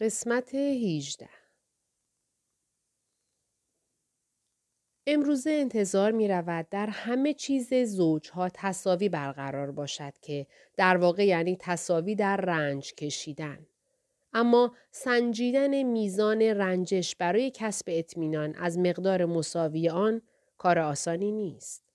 قسمت 18 امروزه انتظار می رود در همه چیز زوجها تصاوی برقرار باشد که در واقع یعنی تصاوی در رنج کشیدن. اما سنجیدن میزان رنجش برای کسب اطمینان از مقدار مساوی آن کار آسانی نیست.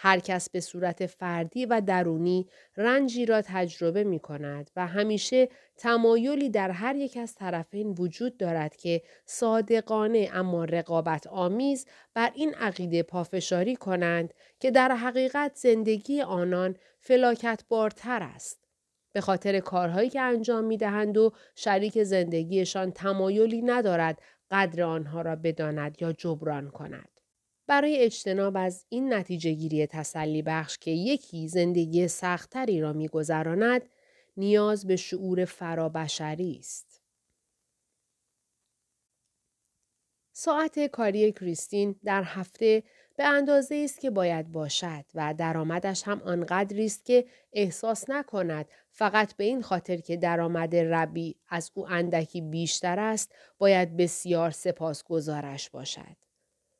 هر کس به صورت فردی و درونی رنجی را تجربه می کند و همیشه تمایلی در هر یک از طرفین وجود دارد که صادقانه اما رقابت آمیز بر این عقیده پافشاری کنند که در حقیقت زندگی آنان فلاکت بارتر است. به خاطر کارهایی که انجام می دهند و شریک زندگیشان تمایلی ندارد قدر آنها را بداند یا جبران کند. برای اجتناب از این نتیجه گیری تسلی بخش که یکی زندگی سختری را میگذراند نیاز به شعور فرابشری است. ساعت کاری کریستین در هفته به اندازه است که باید باشد و درآمدش هم آنقدری است که احساس نکند فقط به این خاطر که درآمد ربی از او اندکی بیشتر است باید بسیار سپاسگزارش باشد.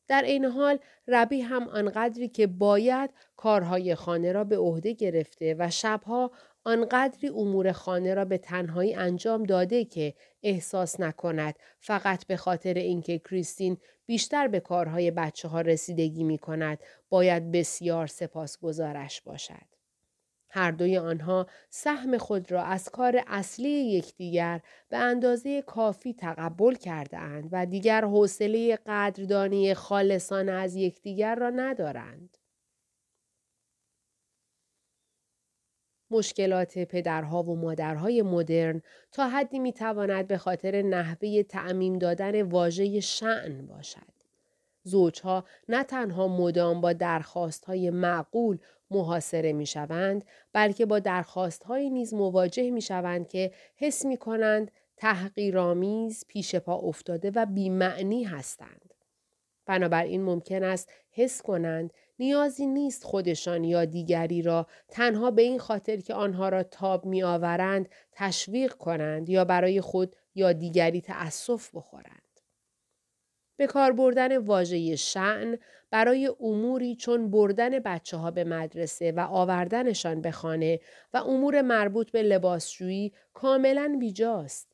در این حال ربی هم آنقدری که باید کارهای خانه را به عهده گرفته و شبها آنقدری امور خانه را به تنهایی انجام داده که احساس نکند فقط به خاطر اینکه کریستین بیشتر به کارهای بچه ها رسیدگی می کند باید بسیار سپاسگزارش باشد. هر دوی آنها سهم خود را از کار اصلی یکدیگر به اندازه کافی تقبل کرده اند و دیگر حوصله قدردانی خالصانه از یکدیگر را ندارند. مشکلات پدرها و مادرهای مدرن تا حدی می تواند به خاطر نحوه تعمیم دادن واژه شعن باشد. زوجها نه تنها مدام با درخواست های معقول محاصره می شوند بلکه با درخواست های نیز مواجه می شوند که حس می کنند تحقیرآمیز پیش پا افتاده و بیمعنی هستند. بنابراین ممکن است حس کنند نیازی نیست خودشان یا دیگری را تنها به این خاطر که آنها را تاب می آورند تشویق کنند یا برای خود یا دیگری تأسف بخورند. به کار بردن واژه شعن برای اموری چون بردن بچه ها به مدرسه و آوردنشان به خانه و امور مربوط به لباسشویی کاملا بیجاست.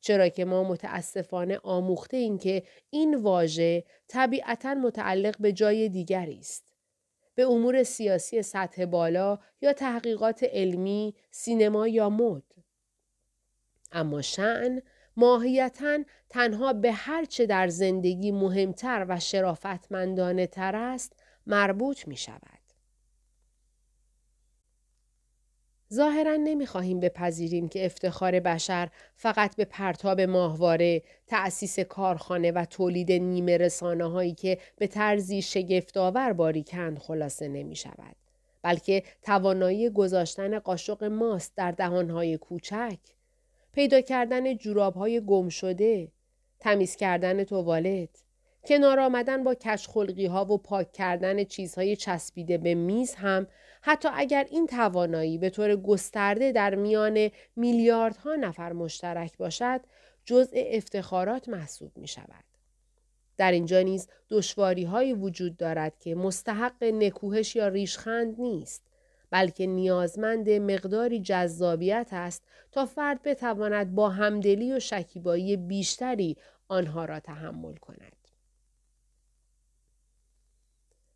چرا که ما متاسفانه آموخته این که این واژه طبیعتا متعلق به جای دیگری است. به امور سیاسی سطح بالا یا تحقیقات علمی، سینما یا مد. اما شعن ماهیتا تنها به هر چه در زندگی مهمتر و شرافتمندانه تر است مربوط می شود. ظاهرا نمی‌خواهیم بپذیریم که افتخار بشر فقط به پرتاب ماهواره، تأسیس کارخانه و تولید نیمه رسانه هایی که به طرزی شگفتآور باریکند خلاصه نمی شود. بلکه توانایی گذاشتن قاشق ماست در دهانهای کوچک، پیدا کردن جوراب های گم شده، تمیز کردن توالت، کنار آمدن با کشخلقی ها و پاک کردن چیزهای چسبیده به میز هم حتی اگر این توانایی به طور گسترده در میان میلیاردها نفر مشترک باشد جزء افتخارات محسوب می شود. در اینجا نیز دشواری وجود دارد که مستحق نکوهش یا ریشخند نیست. بلکه نیازمند مقداری جذابیت است تا فرد بتواند با همدلی و شکیبایی بیشتری آنها را تحمل کند.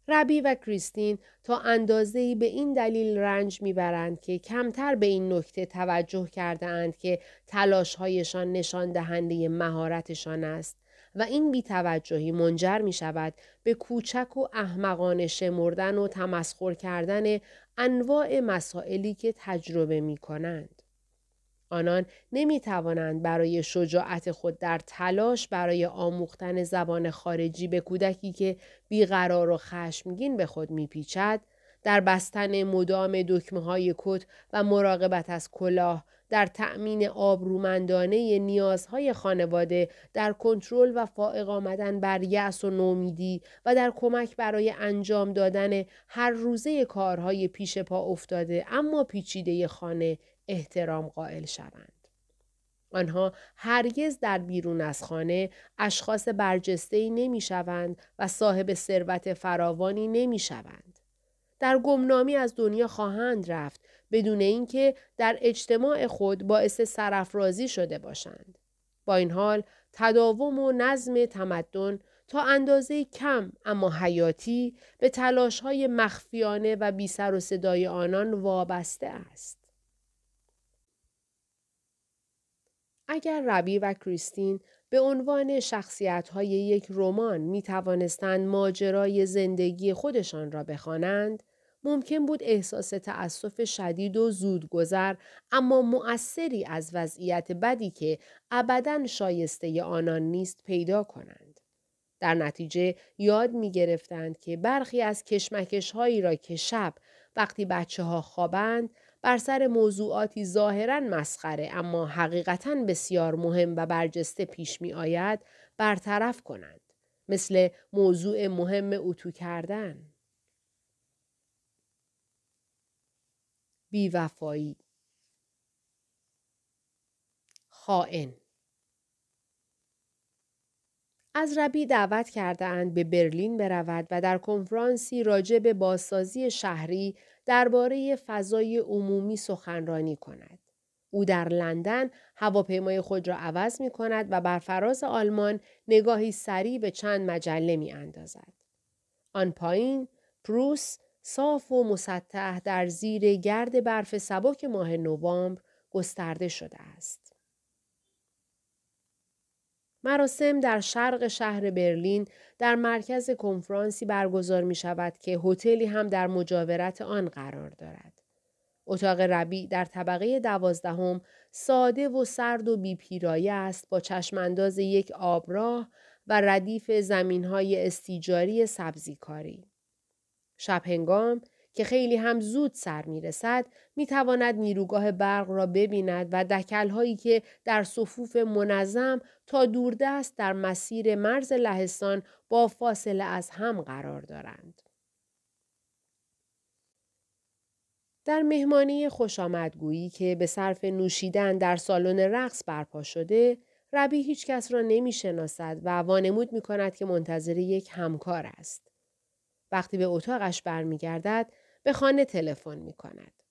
ربی و کریستین تا اندازه‌ای به این دلیل رنج می‌برند که کمتر به این نکته توجه کرده اند که تلاشهایشان نشان دهنده مهارتشان است و این بیتوجهی منجر می شود به کوچک و احمقانه شمردن و تمسخر کردن انواع مسائلی که تجربه می کنند. آنان نمی توانند برای شجاعت خود در تلاش برای آموختن زبان خارجی به کودکی که بیقرار و خشمگین به خود میپیچد در بستن مدام دکمه های کت و مراقبت از کلاه در تأمین آبرومندانه نیازهای خانواده در کنترل و فائق آمدن بر یأس و نومیدی و در کمک برای انجام دادن هر روزه کارهای پیش پا افتاده اما پیچیده خانه احترام قائل شوند. آنها هرگز در بیرون از خانه اشخاص برجسته نمی شوند و صاحب ثروت فراوانی نمی شوند. در گمنامی از دنیا خواهند رفت بدون اینکه در اجتماع خود باعث سرافرازی شده باشند. با این حال تداوم و نظم تمدن تا اندازه کم اما حیاتی به تلاش های مخفیانه و بی سر و صدای آنان وابسته است. اگر ربی و کریستین به عنوان شخصیت های یک رمان می توانستند ماجرای زندگی خودشان را بخوانند، ممکن بود احساس تأسف شدید و زودگذر اما مؤثری از وضعیت بدی که ابدا شایسته آنان نیست پیدا کنند. در نتیجه یاد می گرفتند که برخی از کشمکش هایی را که شب وقتی بچه ها خوابند بر سر موضوعاتی ظاهرا مسخره اما حقیقتا بسیار مهم و برجسته پیش می آید برطرف کنند. مثل موضوع مهم اتو کردن. بیوفایی خائن از ربی دعوت کردهاند به برلین برود و در کنفرانسی راجع به بازسازی شهری درباره فضای عمومی سخنرانی کند. او در لندن هواپیمای خود را عوض می کند و بر فراز آلمان نگاهی سریع به چند مجله می اندازد. آن پایین پروس صاف و مسطح در زیر گرد برف سبک ماه نوامبر گسترده شده است. مراسم در شرق شهر برلین در مرکز کنفرانسی برگزار می شود که هتلی هم در مجاورت آن قرار دارد. اتاق ربی در طبقه دوازدهم ساده و سرد و بیپیرایه است با چشمانداز یک آبراه و ردیف زمینهای استیجاری سبزیکاری. شب هنگام که خیلی هم زود سر می رسد می تواند نیروگاه برق را ببیند و دکل هایی که در صفوف منظم تا دوردست در مسیر مرز لهستان با فاصله از هم قرار دارند. در مهمانی خوش آمدگویی که به صرف نوشیدن در سالن رقص برپا شده، ربی هیچ کس را نمی شناسد و وانمود می کند که منتظر یک همکار است. وقتی به اتاقش برمیگردد به خانه تلفن می کند.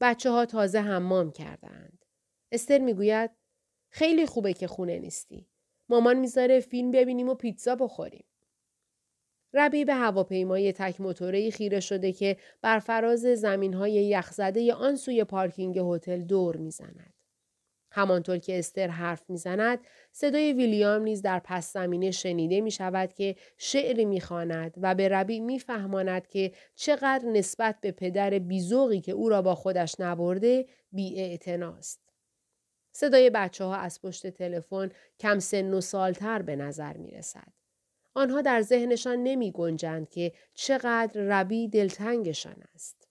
بچه ها تازه حمام کردند. استر می‌گوید خیلی خوبه که خونه نیستی. مامان می‌ذاره فیلم ببینیم و پیتزا بخوریم. ربی به هواپیمای تک موتوری خیره شده که بر فراز زمین های یخزده آن سوی پارکینگ هتل دور می‌زند. همانطور که استر حرف می‌زند صدای ویلیام نیز در پس زمینه شنیده می شود که شعری می‌خواند و به ربی میفهماند که چقدر نسبت به پدر بیزوقی که او را با خودش نبرده بی صدای بچه ها از پشت تلفن کم سن و سالتر به نظر می رسد. آنها در ذهنشان نمی گنجند که چقدر ربی دلتنگشان است.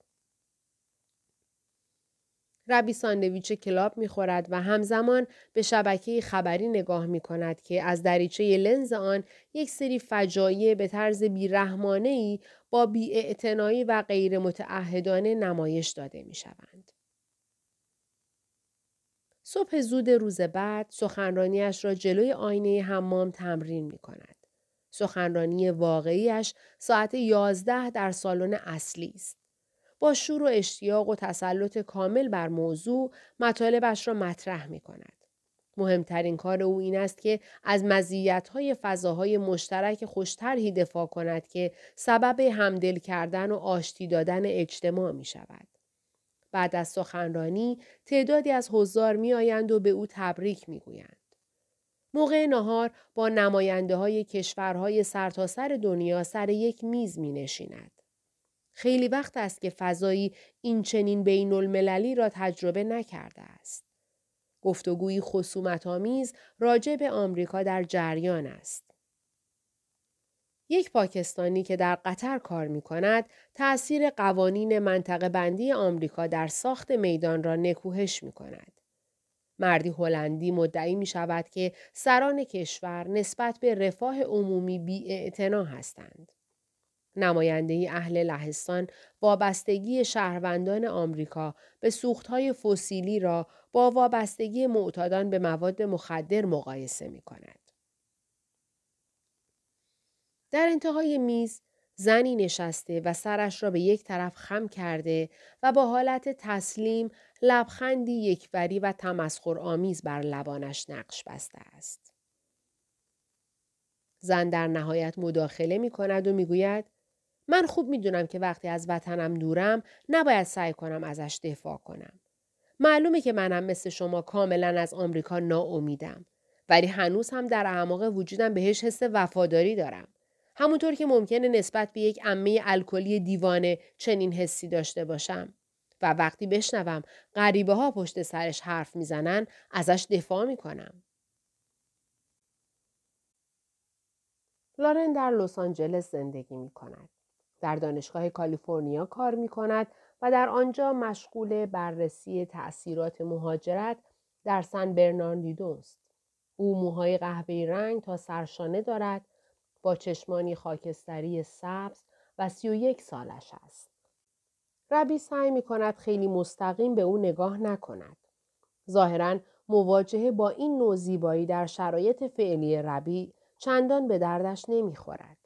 ربی ساندویچ کلاب می خورد و همزمان به شبکه خبری نگاه می کند که از دریچه لنز آن یک سری فجایع به طرز بیرحمانه با بیاعتنایی و غیر متعهدانه نمایش داده می شوند. صبح زود روز بعد سخنرانیش را جلوی آینه حمام تمرین می کند. سخنرانی واقعیش ساعت یازده در سالن اصلی است. با شور و اشتیاق و تسلط کامل بر موضوع مطالبش را مطرح می کند. مهمترین کار او این است که از مزیت‌های فضاهای مشترک خوشترهی دفاع کند که سبب همدل کردن و آشتی دادن اجتماع می شود. بعد از سخنرانی تعدادی از حضار می آیند و به او تبریک می گویند. موقع نهار با نماینده های کشورهای سرتاسر دنیا سر یک میز می نشیند. خیلی وقت است که فضایی این چنین بین المللی را تجربه نکرده است. گفتگویی خصومت آمیز راجع به آمریکا در جریان است. یک پاکستانی که در قطر کار می کند تأثیر قوانین منطقه بندی آمریکا در ساخت میدان را نکوهش می کند. مردی هلندی مدعی می شود که سران کشور نسبت به رفاه عمومی بی هستند. نماینده اهل لهستان وابستگی شهروندان آمریکا به سوختهای فسیلی را با وابستگی معتادان به مواد مخدر مقایسه می کند. در انتهای میز زنی نشسته و سرش را به یک طرف خم کرده و با حالت تسلیم لبخندی یکوری و تمسخر آمیز بر لبانش نقش بسته است. زن در نهایت مداخله می کند و می گوید من خوب می دونم که وقتی از وطنم دورم نباید سعی کنم ازش دفاع کنم. معلومه که منم مثل شما کاملا از آمریکا ناامیدم ولی هنوز هم در اعماق وجودم بهش حس وفاداری دارم. همونطور که ممکنه نسبت به یک عمه الکلی دیوانه چنین حسی داشته باشم. و وقتی بشنوم غریبه ها پشت سرش حرف می‌زنن ازش دفاع می‌کنم. لارن در لس آنجلس زندگی می کند. در دانشگاه کالیفرنیا کار می کند و در آنجا مشغول بررسی تأثیرات مهاجرت در سن برناردینو است. او موهای قهوه‌ای رنگ تا سرشانه دارد با چشمانی خاکستری سبز و سی و یک سالش است. ربی سعی می کند خیلی مستقیم به او نگاه نکند. ظاهرا مواجهه با این نوع زیبایی در شرایط فعلی ربی چندان به دردش نمی‌خورد.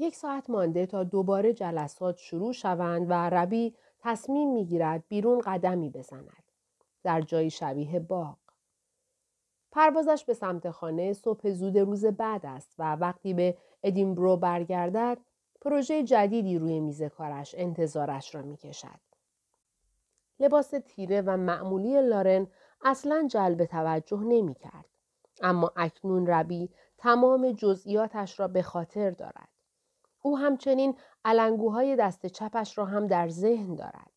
یک ساعت مانده تا دوباره جلسات شروع شوند و ربی تصمیم می‌گیرد بیرون قدمی بزند. در جایی شبیه باغ. پروازش به سمت خانه صبح زود روز بعد است و وقتی به ادینبرو برگردد پروژه جدیدی روی میز کارش انتظارش را می کشد. لباس تیره و معمولی لارن اصلا جلب توجه نمی کرد. اما اکنون ربی تمام جزئیاتش را به خاطر دارد. او همچنین علنگوهای دست چپش را هم در ذهن دارد.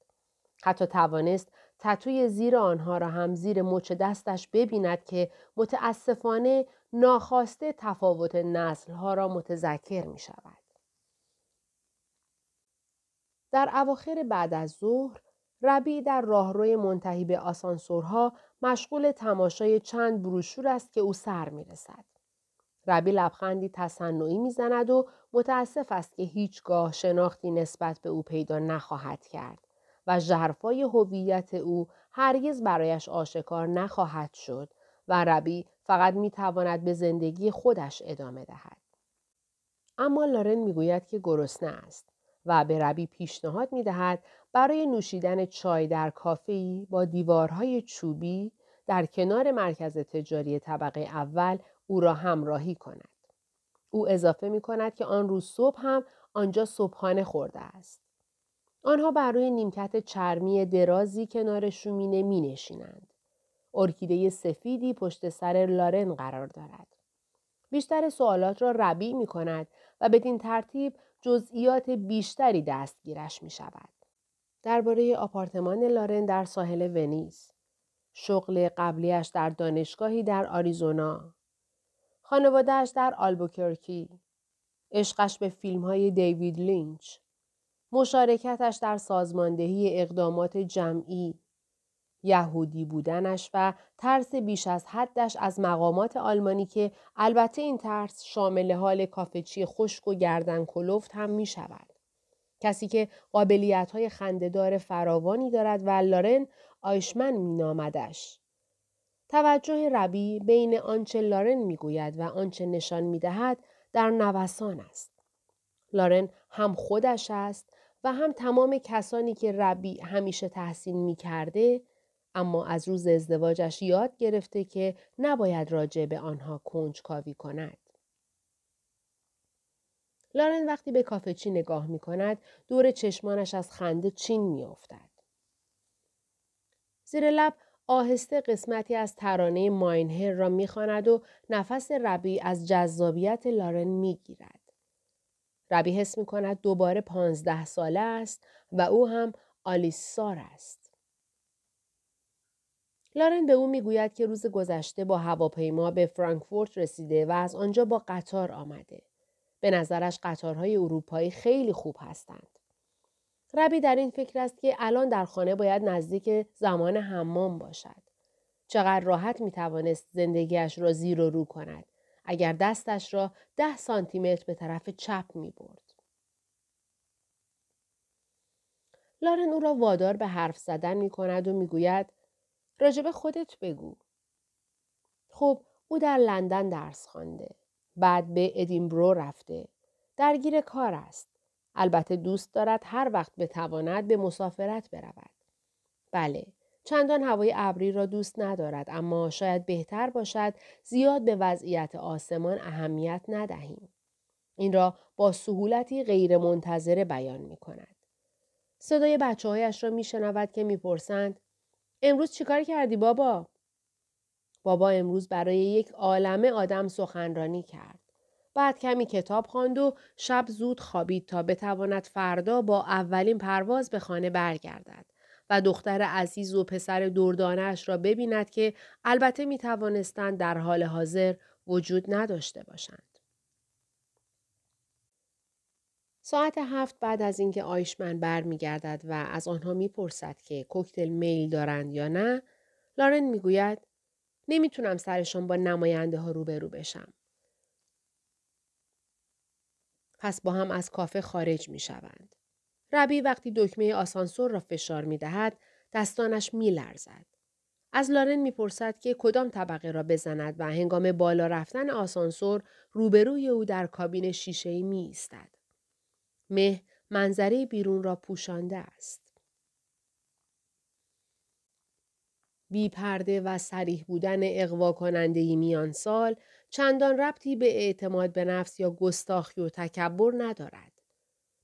حتی توانست تتوی زیر آنها را هم زیر مچ دستش ببیند که متاسفانه ناخواسته تفاوت نسلها را متذکر می شود. در اواخر بعد از ظهر ربی در راهروی منتهی به آسانسورها مشغول تماشای چند بروشور است که او سر می رسد. ربی لبخندی تصنعی می‌زند و متاسف است که هیچگاه شناختی نسبت به او پیدا نخواهد کرد و ژرفای هویت او هرگز برایش آشکار نخواهد شد و ربی فقط می‌تواند به زندگی خودش ادامه دهد. اما لارن می‌گوید که گرسنه است و به ربی پیشنهاد می دهد برای نوشیدن چای در کافه‌ای با دیوارهای چوبی در کنار مرکز تجاری طبقه اول او را همراهی کند. او اضافه می کند که آن روز صبح هم آنجا صبحانه خورده است. آنها بر روی نیمکت چرمی درازی کنار شومینه می نشینند. ارکیده سفیدی پشت سر لارن قرار دارد. بیشتر سوالات را ربی می کند و بدین ترتیب جزئیات بیشتری دستگیرش می شود. درباره آپارتمان لارن در ساحل ونیز، شغل قبلیش در دانشگاهی در آریزونا، خانوادهش در آلبوکرکی، عشقش به فیلم های دیوید لینچ، مشارکتش در سازماندهی اقدامات جمعی، یهودی بودنش و ترس بیش از حدش از مقامات آلمانی که البته این ترس شامل حال کافچی خشک و گردن کلفت هم می شود. کسی که قابلیت های خندهدار فراوانی دارد و لارن آیشمن می نامدش. توجه ربی بین آنچه لارن می گوید و آنچه نشان می دهد در نوسان است. لارن هم خودش است و هم تمام کسانی که ربی همیشه تحسین می کرده اما از روز ازدواجش یاد گرفته که نباید راجع به آنها کنجکاوی کند. لارن وقتی به کافه چی نگاه می کند دور چشمانش از خنده چین می افتد. زیر لب آهسته قسمتی از ترانه ماینهر را می‌خواند و نفس ربی از جذابیت لارن می‌گیرد. ربی حس می کند دوباره پانزده ساله است و او هم آلیسار است. لارن به او می‌گوید که روز گذشته با هواپیما به فرانکفورت رسیده و از آنجا با قطار آمده. به نظرش قطارهای اروپایی خیلی خوب هستند. ربی در این فکر است که الان در خانه باید نزدیک زمان حمام باشد. چقدر راحت می توانست زندگیش را زیر و رو کند. اگر دستش را ده سانتیمتر به طرف چپ می برد. لارن او را وادار به حرف زدن می کند و می گوید راجب خودت بگو. خب او در لندن درس خوانده. بعد به ادینبرو رفته. درگیر کار است. البته دوست دارد هر وقت بتواند به مسافرت برود. بله، چندان هوای ابری را دوست ندارد اما شاید بهتر باشد زیاد به وضعیت آسمان اهمیت ندهیم. این را با سهولتی غیر منتظره بیان می کند. صدای بچه هایش را می شنود که می‌پرسند امروز چیکار کردی بابا؟ بابا امروز برای یک عالمه آدم سخنرانی کرد. بعد کمی کتاب خواند و شب زود خوابید تا بتواند فردا با اولین پرواز به خانه برگردد و دختر عزیز و پسر دردانش را ببیند که البته می توانستند در حال حاضر وجود نداشته باشند. ساعت هفت بعد از اینکه آیشمن برمیگردد و از آنها می‌پرسد که کوکتل میل دارند یا نه لارن می‌گوید نمی‌تونم سرشان با نماینده ها روبرو بشم پس با هم از کافه خارج می شوند. ربی وقتی دکمه آسانسور را فشار می دهد دستانش می لرزد. از لارن می‌پرسد که کدام طبقه را بزند و هنگام بالا رفتن آسانسور روبروی او در کابین شیشه می ایستد. مه منظره بیرون را پوشانده است. بی پرده و سریح بودن اقوا کننده میان سال چندان ربطی به اعتماد به نفس یا گستاخی و تکبر ندارد.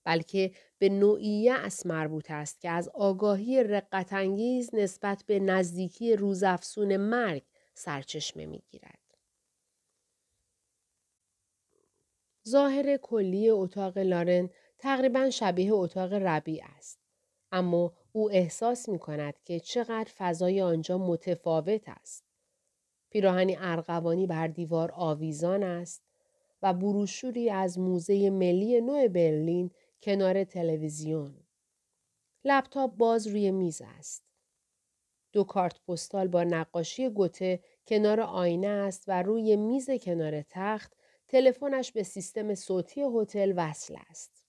بلکه به نوعی اس مربوط است که از آگاهی رقتانگیز نسبت به نزدیکی روزافسون مرگ سرچشمه می‌گیرد. ظاهر کلی اتاق لارن تقریبا شبیه اتاق ربی است. اما او احساس می کند که چقدر فضای آنجا متفاوت است. پیراهنی ارغوانی بر دیوار آویزان است و بروشوری از موزه ملی نو برلین کنار تلویزیون. لپتاپ باز روی میز است. دو کارت پستال با نقاشی گوته کنار آینه است و روی میز کنار تخت تلفنش به سیستم صوتی هتل وصل است.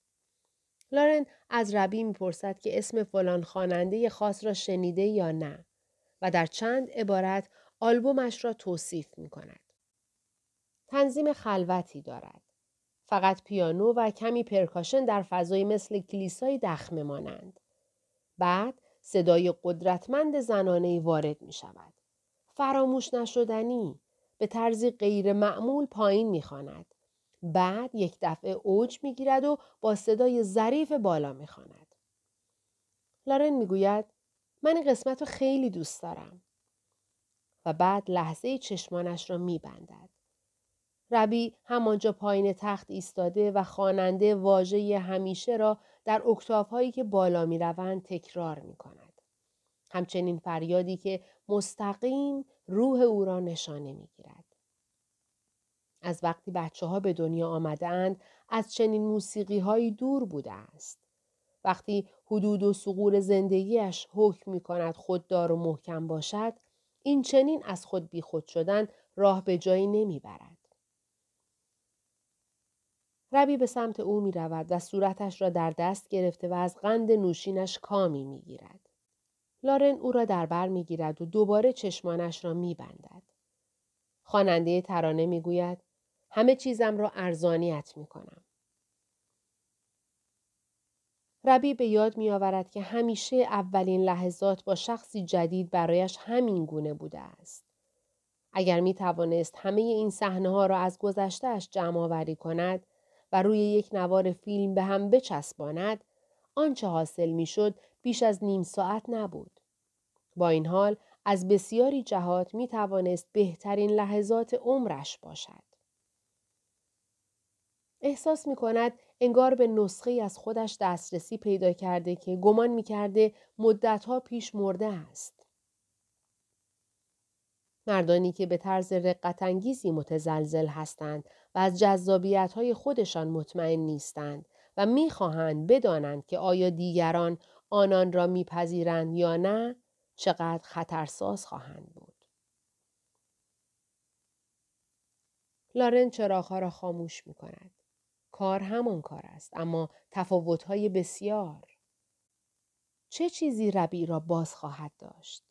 لارن از ربی می‌پرسد که اسم فلان خواننده خاص را شنیده یا نه و در چند عبارت آلبومش را توصیف می کند. تنظیم خلوتی دارد. فقط پیانو و کمی پرکاشن در فضای مثل کلیسای دخمه مانند. بعد صدای قدرتمند زنانه وارد می شود. فراموش نشدنی به طرزی غیر معمول پایین می خاند. بعد یک دفعه اوج می گیرد و با صدای ظریف بالا می خاند. لارن می گوید من این قسمت رو خیلی دوست دارم. و بعد لحظه چشمانش را می بندد. ربی همانجا پایین تخت ایستاده و خواننده واژه همیشه را در اکتاف که بالا می روند تکرار می کند. همچنین فریادی که مستقیم روح او را نشانه می گیرد. از وقتی بچه ها به دنیا آمدند از چنین موسیقی هایی دور بوده است. وقتی حدود و سقور زندگیش حکم می کند خوددار و محکم باشد این چنین از خود بیخود شدن راه به جایی نمی برد. ربی به سمت او می رود و صورتش را در دست گرفته و از قند نوشینش کامی می گیرد. لارن او را در بر می گیرد و دوباره چشمانش را می بندد. خواننده ترانه می گوید همه چیزم را ارزانیت می کنم. ربی به یاد می آورد که همیشه اولین لحظات با شخصی جدید برایش همین گونه بوده است. اگر می توانست همه این صحنه ها را از گذشتهش جمع آوری کند و روی یک نوار فیلم به هم بچسباند آنچه حاصل می شد بیش از نیم ساعت نبود. با این حال از بسیاری جهات می توانست بهترین لحظات عمرش باشد. احساس می کند انگار به نسخه از خودش دسترسی پیدا کرده که گمان می کرده مدتها پیش مرده است. مردانی که به طرز رقتانگیزی متزلزل هستند و از جذابیت های خودشان مطمئن نیستند و می‌خواهند بدانند که آیا دیگران آنان را میپذیرند یا نه چقدر خطرساز خواهند بود. لارن چراغها را خاموش می کند. کار همان کار است اما تفاوتهای بسیار. چه چیزی ربی را باز خواهد داشت؟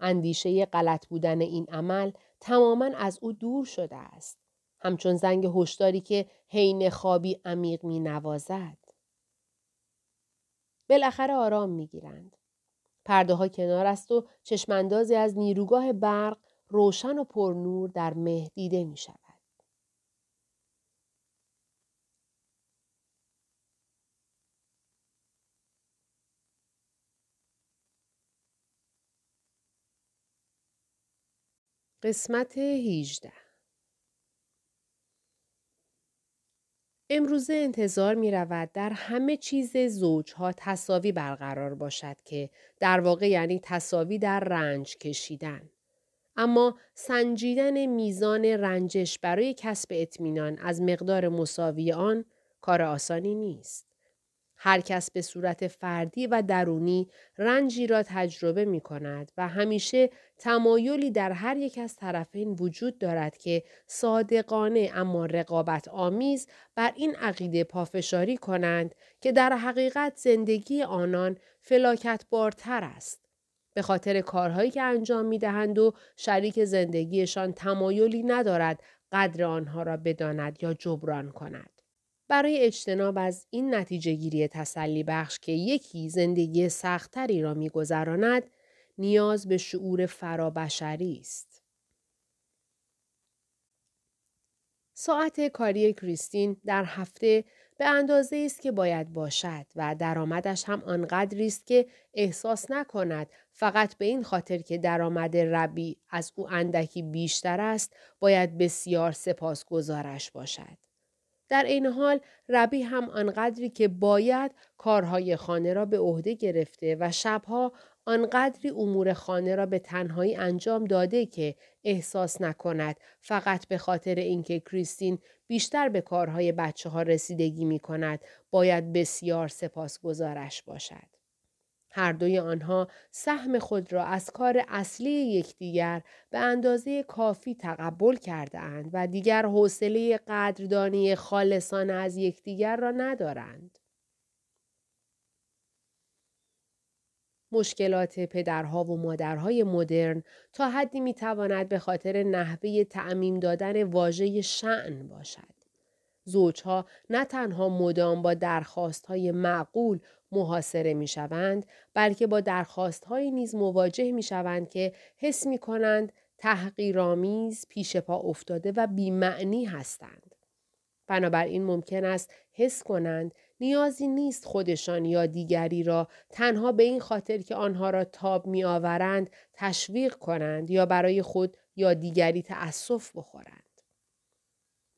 اندیشه غلط بودن این عمل تماما از او دور شده است. همچون زنگ هشداری که حین خوابی عمیق می نوازد. بالاخره آرام می گیرند. پرده ها کنار است و چشماندازی از نیروگاه برق روشن و پرنور در مه دیده می شود. قسمت 18 امروزه انتظار می رود در همه چیز زوجها تصاوی برقرار باشد که در واقع یعنی تصاوی در رنج کشیدن. اما سنجیدن میزان رنجش برای کسب اطمینان از مقدار مساوی آن کار آسانی نیست. هر کس به صورت فردی و درونی رنجی را تجربه می کند و همیشه تمایلی در هر یک از طرفین وجود دارد که صادقانه اما رقابت آمیز بر این عقیده پافشاری کنند که در حقیقت زندگی آنان فلاکت بارتر است. به خاطر کارهایی که انجام می دهند و شریک زندگیشان تمایلی ندارد قدر آنها را بداند یا جبران کند. برای اجتناب از این نتیجه گیری تسلی بخش که یکی زندگی سختری را میگذراند نیاز به شعور فرابشری است. ساعت کاری کریستین در هفته به اندازه است که باید باشد و درآمدش هم آنقدری است که احساس نکند فقط به این خاطر که درآمد ربی از او اندکی بیشتر است باید بسیار سپاسگزارش باشد. در این حال ربی هم آنقدری که باید کارهای خانه را به عهده گرفته و شبها آنقدری امور خانه را به تنهایی انجام داده که احساس نکند فقط به خاطر اینکه کریستین بیشتر به کارهای بچه ها رسیدگی می کند باید بسیار سپاسگزارش باشد. هر دوی آنها سهم خود را از کار اصلی یکدیگر به اندازه کافی تقبل کرده اند و دیگر حوصله قدردانی خالصانه از یکدیگر را ندارند. مشکلات پدرها و مادرهای مدرن تا حدی می‌تواند به خاطر نحوه تعمیم دادن واژه شعن باشد. زوجها نه تنها مدام با درخواست های معقول محاصره می شوند بلکه با درخواست های نیز مواجه می شوند که حس می کنند تحقیرآمیز پیش پا افتاده و بیمعنی هستند. بنابراین ممکن است حس کنند نیازی نیست خودشان یا دیگری را تنها به این خاطر که آنها را تاب می آورند تشویق کنند یا برای خود یا دیگری تأسف بخورند.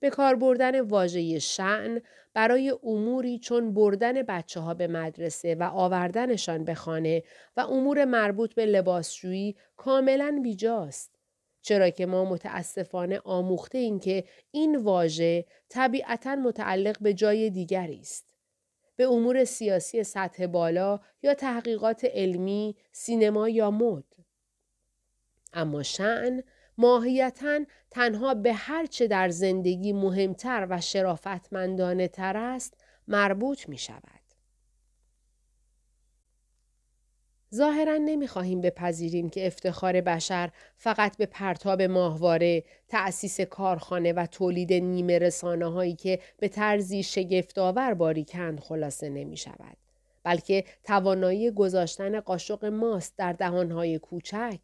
به کار بردن واژه شعن برای اموری چون بردن بچه ها به مدرسه و آوردنشان به خانه و امور مربوط به لباسشویی کاملا بیجاست. چرا که ما متاسفانه آموخته این که این واژه طبیعتا متعلق به جای دیگری است. به امور سیاسی سطح بالا یا تحقیقات علمی، سینما یا مد. اما شعن ماهیتا تنها به هر چه در زندگی مهمتر و شرافتمندانه تر است مربوط می شود. ظاهرا نمی‌خواهیم بپذیریم که افتخار بشر فقط به پرتاب ماهواره، تأسیس کارخانه و تولید نیمه رسانه هایی که به طرزی شگفتآور باریکند خلاصه نمی شود. بلکه توانایی گذاشتن قاشق ماست در دهانهای کوچک،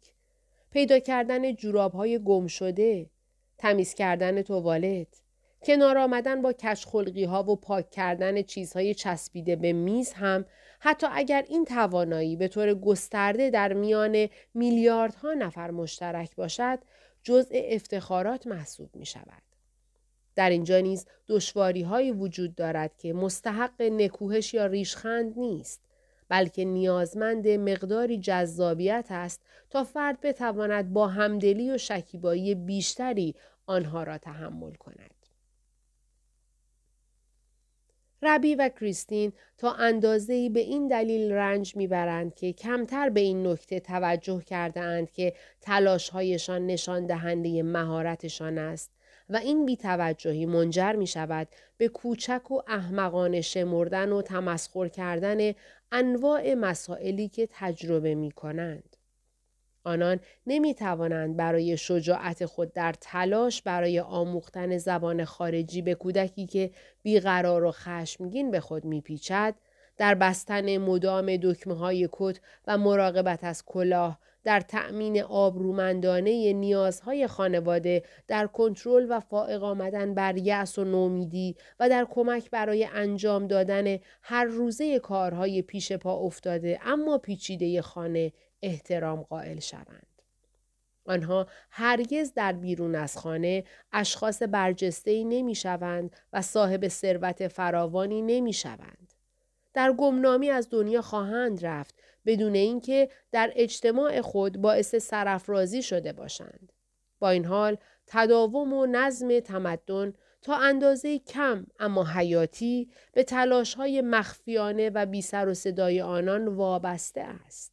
پیدا کردن جوراب های گم شده، تمیز کردن توالت، کنار آمدن با کشخلقی ها و پاک کردن چیزهای چسبیده به میز هم حتی اگر این توانایی به طور گسترده در میان میلیاردها نفر مشترک باشد جزء افتخارات محسوب می شود. در اینجا نیز دشواری وجود دارد که مستحق نکوهش یا ریشخند نیست بلکه نیازمند مقداری جذابیت است تا فرد بتواند با همدلی و شکیبایی بیشتری آنها را تحمل کند. ربی و کریستین تا اندازه‌ای به این دلیل رنج می‌برند که کمتر به این نکته توجه کرده اند که تلاشهایشان نشان دهنده مهارتشان است و این بیتوجهی منجر می شود به کوچک و احمقانه شمردن و تمسخر کردن انواع مسائلی که تجربه می کنند. آنان نمی توانند برای شجاعت خود در تلاش برای آموختن زبان خارجی به کودکی که بیقرار و خشمگین به خود میپیچد در بستن مدام دکمه های کت و مراقبت از کلاه در تأمین آبرومندانه نیازهای خانواده در کنترل و فائق آمدن بر یأس و نومیدی و در کمک برای انجام دادن هر روزه کارهای پیش پا افتاده اما پیچیده خانه احترام قائل شوند. آنها هرگز در بیرون از خانه اشخاص برجسته نمی شوند و صاحب ثروت فراوانی نمی شوند. در گمنامی از دنیا خواهند رفت بدون اینکه در اجتماع خود باعث سرافرازی شده باشند. با این حال تداوم و نظم تمدن تا اندازه کم اما حیاتی به تلاش های مخفیانه و بی سر و صدای آنان وابسته است.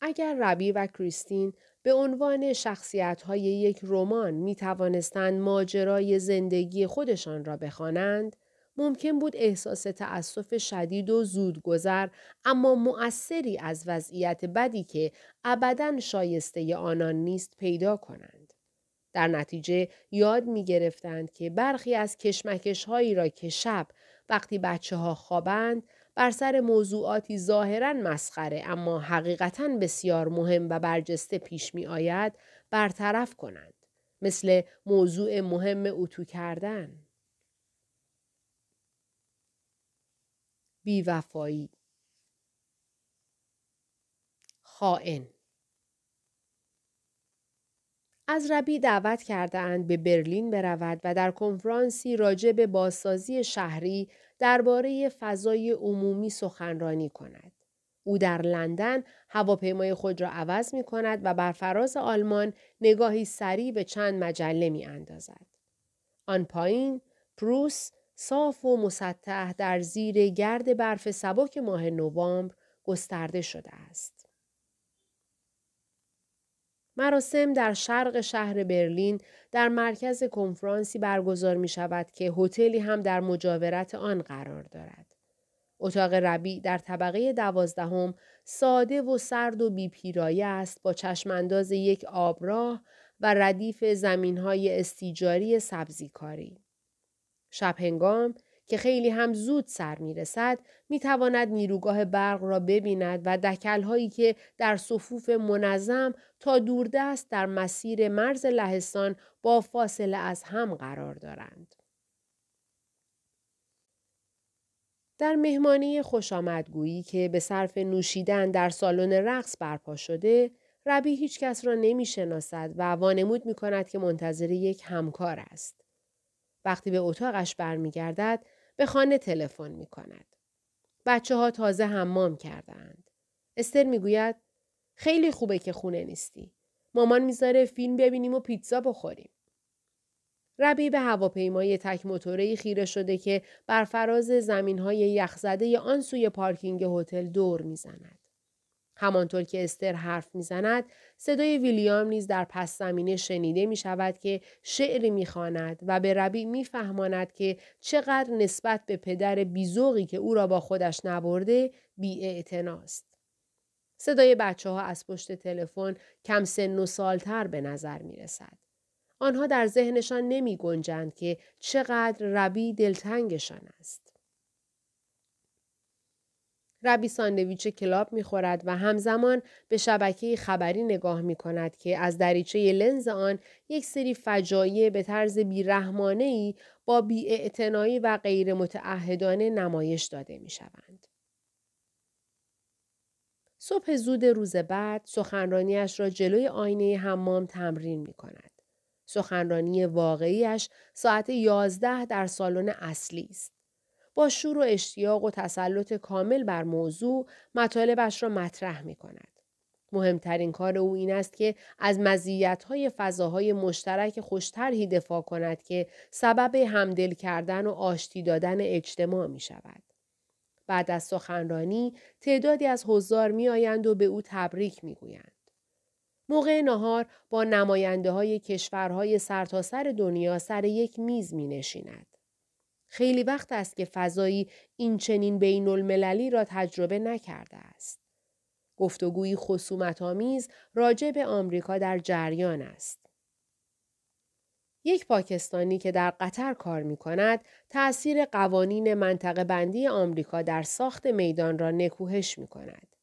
اگر ربی و کریستین به عنوان شخصیت های یک رمان می توانستند ماجرای زندگی خودشان را بخوانند، ممکن بود احساس تأسف شدید و زودگذر اما مؤثری از وضعیت بدی که ابدا شایسته آنان نیست پیدا کنند. در نتیجه یاد می گرفتند که برخی از کشمکش هایی را که شب وقتی بچه ها خوابند بر سر موضوعاتی ظاهرا مسخره اما حقیقتا بسیار مهم و برجسته پیش می آید برطرف کنند. مثل موضوع مهم اتو کردن. بیوفایی خائن از ربی دعوت کردهاند به برلین برود و در کنفرانسی راجع به بازسازی شهری درباره فضای عمومی سخنرانی کند. او در لندن هواپیمای خود را عوض می کند و بر فراز آلمان نگاهی سریع به چند مجله می اندازد. آن پایین پروس صاف و مسطح در زیر گرد برف سبک ماه نوامبر گسترده شده است. مراسم در شرق شهر برلین در مرکز کنفرانسی برگزار می شود که هتلی هم در مجاورت آن قرار دارد. اتاق ربی در طبقه دوازدهم ساده و سرد و بیپیرایه است با چشمانداز یک آبراه و ردیف زمینهای استیجاری سبزیکاری. شب هنگام که خیلی هم زود سر می رسد می تواند نیروگاه برق را ببیند و دکل هایی که در صفوف منظم تا دوردست در مسیر مرز لهستان با فاصله از هم قرار دارند. در مهمانی خوش آمدگویی که به صرف نوشیدن در سالن رقص برپا شده، ربی هیچ کس را نمی شناسد و وانمود می کند که منتظر یک همکار است. وقتی به اتاقش برمیگردد به خانه تلفن می کند. بچه ها تازه حمام کردند. استر می‌گوید خیلی خوبه که خونه نیستی. مامان می‌ذاره فیلم ببینیم و پیتزا بخوریم. ربی به هواپیمای تک موتوری خیره شده که بر فراز زمین های یخزده آن سوی پارکینگ هتل دور می‌زند. همانطور که استر حرف می‌زند صدای ویلیام نیز در پس زمینه شنیده می شود که شعری می‌خواند و به ربی میفهماند که چقدر نسبت به پدر بیزوقی که او را با خودش نبرده بی صدای بچه ها از پشت تلفن کم سن و سالتر به نظر می رسد. آنها در ذهنشان نمی گنجند که چقدر ربی دلتنگشان است. ربی ساندویچ کلاب می خورد و همزمان به شبکه خبری نگاه می کند که از دریچه لنز آن یک سری فجایع به طرز بیرحمانه ای با بیاعتنایی و غیر متعهدانه نمایش داده می شوند. صبح زود روز بعد سخنرانیش را جلوی آینه حمام تمرین می کند. سخنرانی واقعیش ساعت یازده در سالن اصلی است. با شور و اشتیاق و تسلط کامل بر موضوع مطالبش را مطرح می کند. مهمترین کار او این است که از مزیت‌های فضاهای مشترک خوشترهی دفاع کند که سبب همدل کردن و آشتی دادن اجتماع می شود. بعد از سخنرانی تعدادی از حضار می آیند و به او تبریک می گویند. موقع نهار با نماینده های کشورهای سرتاسر دنیا سر یک میز می نشیند. خیلی وقت است که فضایی این چنین بین المللی را تجربه نکرده است. گفتگویی خصومت آمیز راجع به آمریکا در جریان است. یک پاکستانی که در قطر کار می کند تأثیر قوانین منطقه بندی آمریکا در ساخت میدان را نکوهش می کند.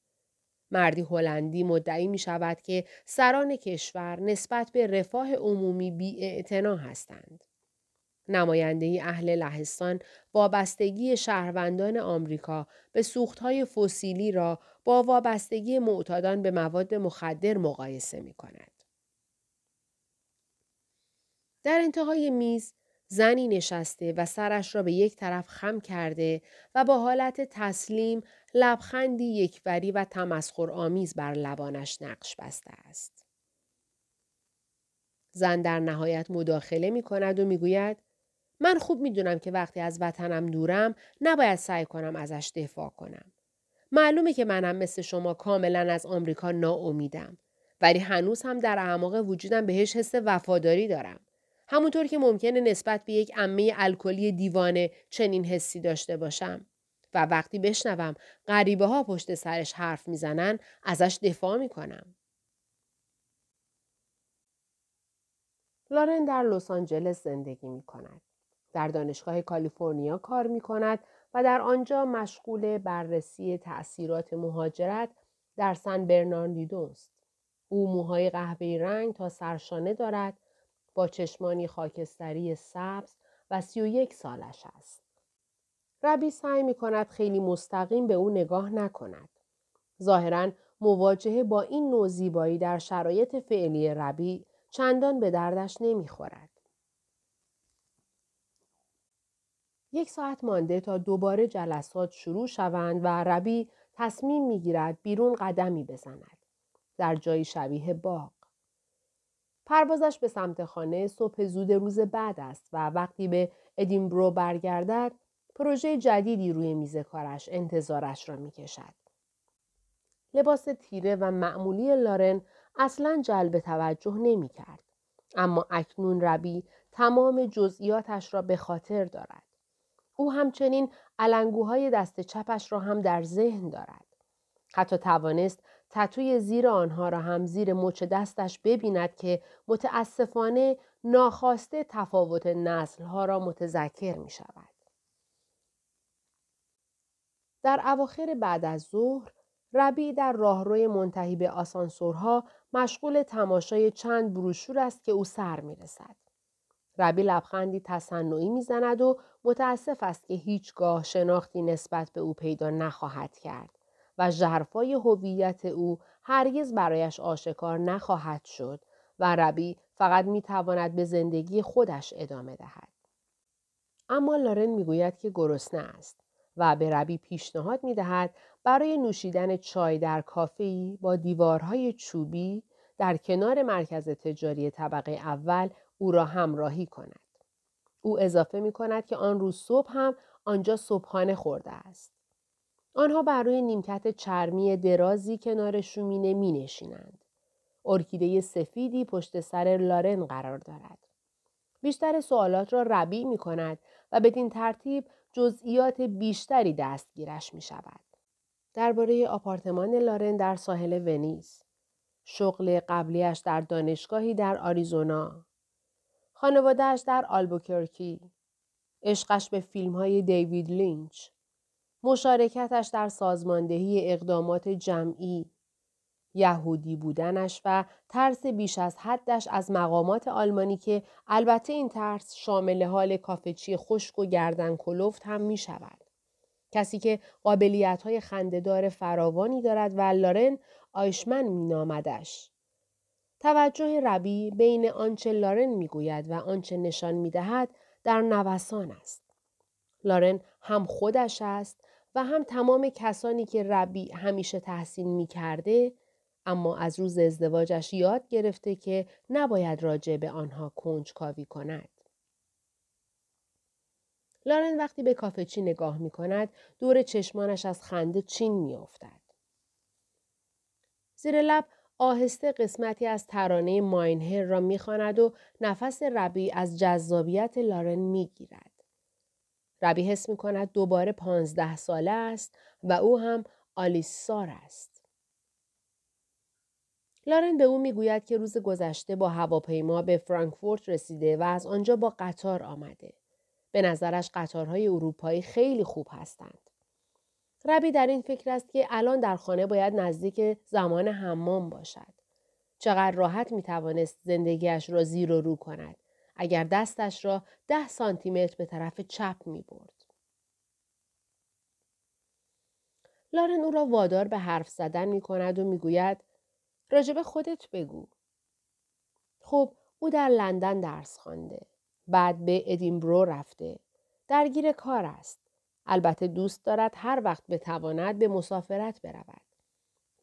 مردی هلندی مدعی می شود که سران کشور نسبت به رفاه عمومی بی هستند. نماینده اهل لهستان وابستگی شهروندان آمریکا به سوختهای فسیلی را با وابستگی معتادان به مواد مخدر مقایسه می کند. در انتهای میز زنی نشسته و سرش را به یک طرف خم کرده و با حالت تسلیم لبخندی یکوری و تمسخر آمیز بر لبانش نقش بسته است. زن در نهایت مداخله می کند و می گوید من خوب می دونم که وقتی از وطنم دورم نباید سعی کنم ازش دفاع کنم. معلومه که منم مثل شما کاملا از آمریکا ناامیدم ولی هنوز هم در اعماق وجودم بهش حس وفاداری دارم. همونطور که ممکنه نسبت به یک امه الکلی دیوانه چنین حسی داشته باشم. و وقتی بشنوم غریبه ها پشت سرش حرف می‌زنن ازش دفاع می‌کنم. لارن در لس آنجلس زندگی می کند. در دانشگاه کالیفرنیا کار می کند و در آنجا مشغول بررسی تأثیرات مهاجرت در سن برناردینو است. او موهای قهوه‌ای رنگ تا سرشانه دارد با چشمانی خاکستری سبز و سی و یک سالش است. ربی سعی می کند خیلی مستقیم به او نگاه نکند. ظاهرا مواجهه با این نوع زیبایی در شرایط فعلی ربی چندان به دردش نمی‌خورد. یک ساعت مانده تا دوباره جلسات شروع شوند و ربی تصمیم می‌گیرد بیرون قدمی بزند. در جایی شبیه باغ. پروازش به سمت خانه صبح زود روز بعد است و وقتی به ادینبرو برگردد پروژه جدیدی روی میز کارش انتظارش را می کشد. لباس تیره و معمولی لارن اصلا جلب توجه نمی کرد. اما اکنون ربی تمام جزئیاتش را به خاطر دارد. او همچنین علنگوهای دست چپش را هم در ذهن دارد. حتی توانست تتوی زیر آنها را هم زیر مچ دستش ببیند که متاسفانه ناخواسته تفاوت نسلها را متذکر می شود. در اواخر بعد از ظهر ربی در راهروی منتهی به آسانسورها مشغول تماشای چند بروشور است که او سر می رسد. ربی لبخندی تصنعی می‌زند و متاسف است که هیچگاه شناختی نسبت به او پیدا نخواهد کرد و ژرفای هویت او هرگز برایش آشکار نخواهد شد و ربی فقط می تواند به زندگی خودش ادامه دهد. اما لارن می‌گوید که گرسنه است و به ربی پیشنهاد می دهد برای نوشیدن چای در کافه‌ای با دیوارهای چوبی در کنار مرکز تجاری طبقه اول او را همراهی کند. او اضافه می کند که آن روز صبح هم آنجا صبحانه خورده است. آنها بر روی نیمکت چرمی درازی کنار شومینه می نشینند. ارکیده سفیدی پشت سر لارن قرار دارد. بیشتر سوالات را ربی می کند و بدین ترتیب جزئیات بیشتری دستگیرش می شود. درباره آپارتمان لارن در ساحل ونیز، شغل قبلیش در دانشگاهی در آریزونا، خانوادهش در آلبوکرکی، عشقش به فیلم های دیوید لینچ، مشارکتش در سازماندهی اقدامات جمعی، یهودی بودنش و ترس بیش از حدش از مقامات آلمانی که البته این ترس شامل حال کافچی خشک و گردن کلفت هم می شود. کسی که قابلیت های خندهدار فراوانی دارد و لارن آیشمن می نامدش. توجه ربی بین آنچه لارن می‌گوید و آنچه نشان می‌دهد در نوسان است. لارن هم خودش است و هم تمام کسانی که ربی همیشه تحسین می کرده اما از روز ازدواجش یاد گرفته که نباید راجع به آنها کنجکاوی کند. لارن وقتی به کافه چی نگاه می کند دور چشمانش از خنده چین می افتد. زیر لب آهسته قسمتی از ترانه ماینهر را می‌خواند و نفس ربی از جذابیت لارن می‌گیرد. ربی حس می کند دوباره پانزده ساله است و او هم آلیسار است. لارن به او می‌گوید که روز گذشته با هواپیما به فرانکفورت رسیده و از آنجا با قطار آمده. به نظرش قطارهای اروپایی خیلی خوب هستند. ربی در این فکر است که الان در خانه باید نزدیک زمان حمام باشد. چقدر راحت می توانست زندگیش را زیر و رو کند اگر دستش را ده سانتیمتر به طرف چپ می برد. لارن او را وادار به حرف زدن می کند و می گوید راجب خودت بگو. خب او در لندن درس خوانده. بعد به ادینبرو رفته. درگیر کار است. البته دوست دارد هر وقت بتواند به مسافرت برود.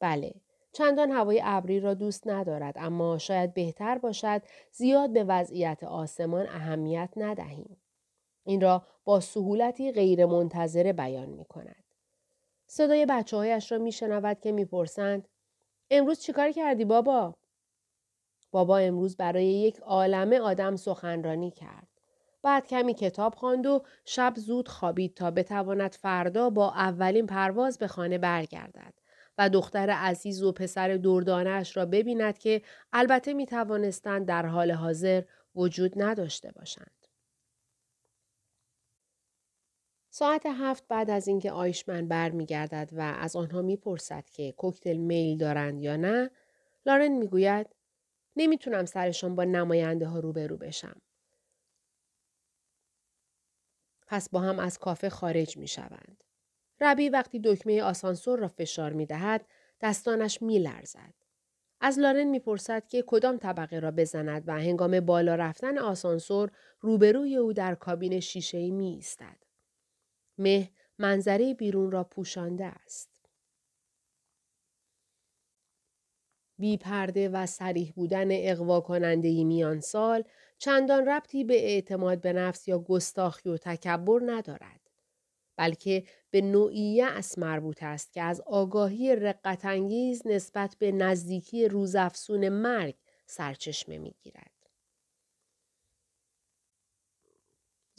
بله، چندان هوای ابری را دوست ندارد اما شاید بهتر باشد زیاد به وضعیت آسمان اهمیت ندهیم. این را با سهولتی غیر منتظره بیان می کند. صدای بچه هایش را می شنود که می‌پرسند امروز چیکار کردی بابا؟ بابا امروز برای یک عالمه آدم سخنرانی کرد. بعد کمی کتاب خواند و شب زود خوابید تا بتواند فردا با اولین پرواز به خانه برگردد و دختر عزیز و پسر دردانش را ببیند که البته می توانستند در حال حاضر وجود نداشته باشند. ساعت هفت بعد از اینکه آیشمن برمیگردد و از آنها می‌پرسد که کوکتل میل دارند یا نه لارن می‌گوید نمی‌تونم سرشان با نماینده ها روبرو بشم پس با هم از کافه خارج می شوند. ربی وقتی دکمه آسانسور را فشار می دهد دستانش می لرزد. از لارن می‌پرسد که کدام طبقه را بزند و هنگام بالا رفتن آسانسور روبروی او در کابین شیشه می ایستد. مه منظره بیرون را پوشانده است. بی پرده و سریح بودن اقوا کننده میان سال چندان ربطی به اعتماد به نفس یا گستاخی و تکبر ندارد. بلکه به نوعی یأس مربوط است که از آگاهی رقتانگیز نسبت به نزدیکی روزافسون مرگ سرچشمه می‌گیرد.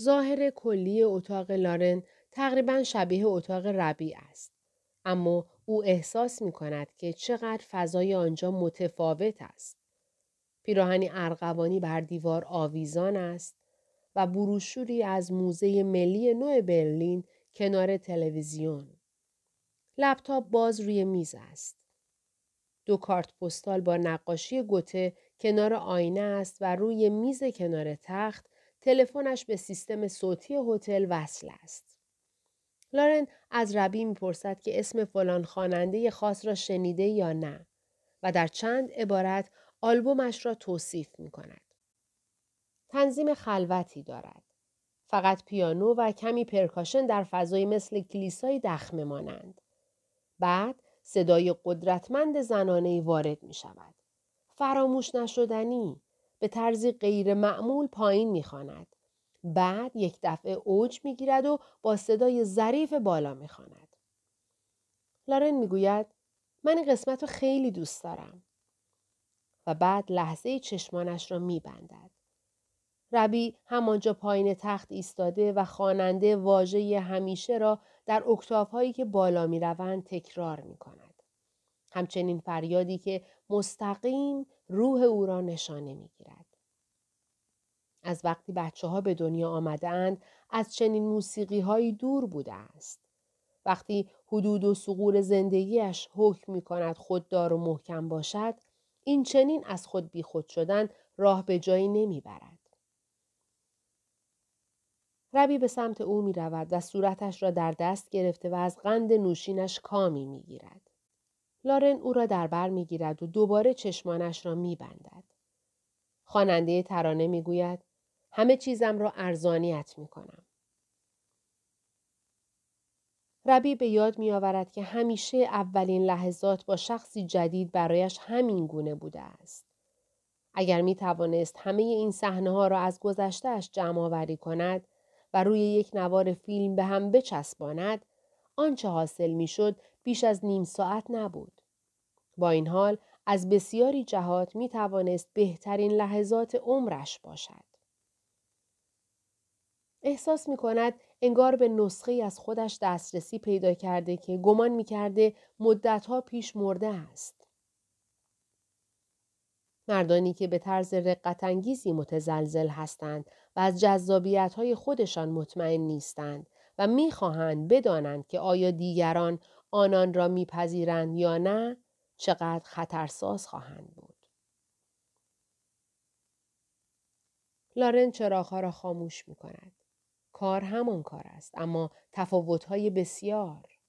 ظاهر کلی اتاق لارن تقریبا شبیه اتاق ربیع است. اما او احساس می کند که چقدر فضای آنجا متفاوت است. پیراهنی ارغوانی بر دیوار آویزان است و بروشوری از موزه ملی نو برلین کنار تلویزیون. لپتاپ باز روی میز است. دو کارت پستال با نقاشی گوته کنار آینه است و روی میز کنار تخت تلفنش به سیستم صوتی هتل وصل است. لارن از ربی می‌پرسد که اسم فلان خواننده خاص را شنیده یا نه و در چند عبارت آلبومش را توصیف می کند. تنظیم خلوتی دارد. فقط پیانو و کمی پرکاشن در فضای مثل کلیسای دخمه مانند. بعد صدای قدرتمند زنانه وارد می شود. فراموش نشدنی به طرزی غیر معمول پایین می خاند. بعد یک دفعه اوج می گیرد و با صدای ظریف بالا می خاند. لارن می گوید من این قسمت رو خیلی دوست دارم. و بعد لحظه چشمانش را می بندد. ربی همانجا پایین تخت ایستاده و خواننده واژه همیشه را در اکتاف که بالا می روند تکرار می کند. همچنین فریادی که مستقیم روح او را نشانه می گیرد. از وقتی بچه ها به دنیا آمدند از چنین موسیقی هایی دور بوده است. وقتی حدود و سقور زندگیش حکم می کند خوددار و محکم باشد این چنین از خود بیخود شدن راه به جایی نمی برد. ربی به سمت او می رود و صورتش را در دست گرفته و از قند نوشینش کامی می گیرد. لارن او را در بر می گیرد و دوباره چشمانش را می بندد. خواننده ترانه می گوید همه چیزم را ارزانیت می کنم. ربی به یاد می آورد که همیشه اولین لحظات با شخصی جدید برایش همین گونه بوده است. اگر می توانست همه این صحنه ها را از گذشتهش جمع آوری کند و روی یک نوار فیلم به هم بچسباند، آنچه حاصل می شد بیش از نیم ساعت نبود. با این حال از بسیاری جهات می توانست بهترین لحظات عمرش باشد. احساس می کند انگار به نسخه از خودش دسترسی پیدا کرده که گمان می کرده مدتها پیش مرده است. مردانی که به طرز رقتانگیزی متزلزل هستند و از جذابیت های خودشان مطمئن نیستند و می‌خواهند بدانند که آیا دیگران آنان را میپذیرند یا نه چقدر خطرساز خواهند بود. لارن چراغها را خاموش می کند. کار همان کار است اما تفاوتهای بسیار.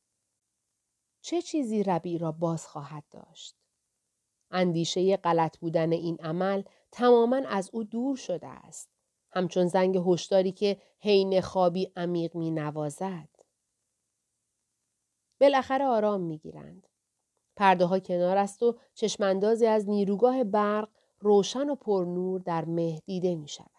چه چیزی ربی را باز خواهد داشت؟ اندیشه غلط بودن این عمل تماما از او دور شده است. همچون زنگ هشداری که حین خوابی عمیق می نوازد. بالاخره آرام می گیرند. پرده ها کنار است و چشماندازی از نیروگاه برق روشن و پرنور در مه دیده می شود.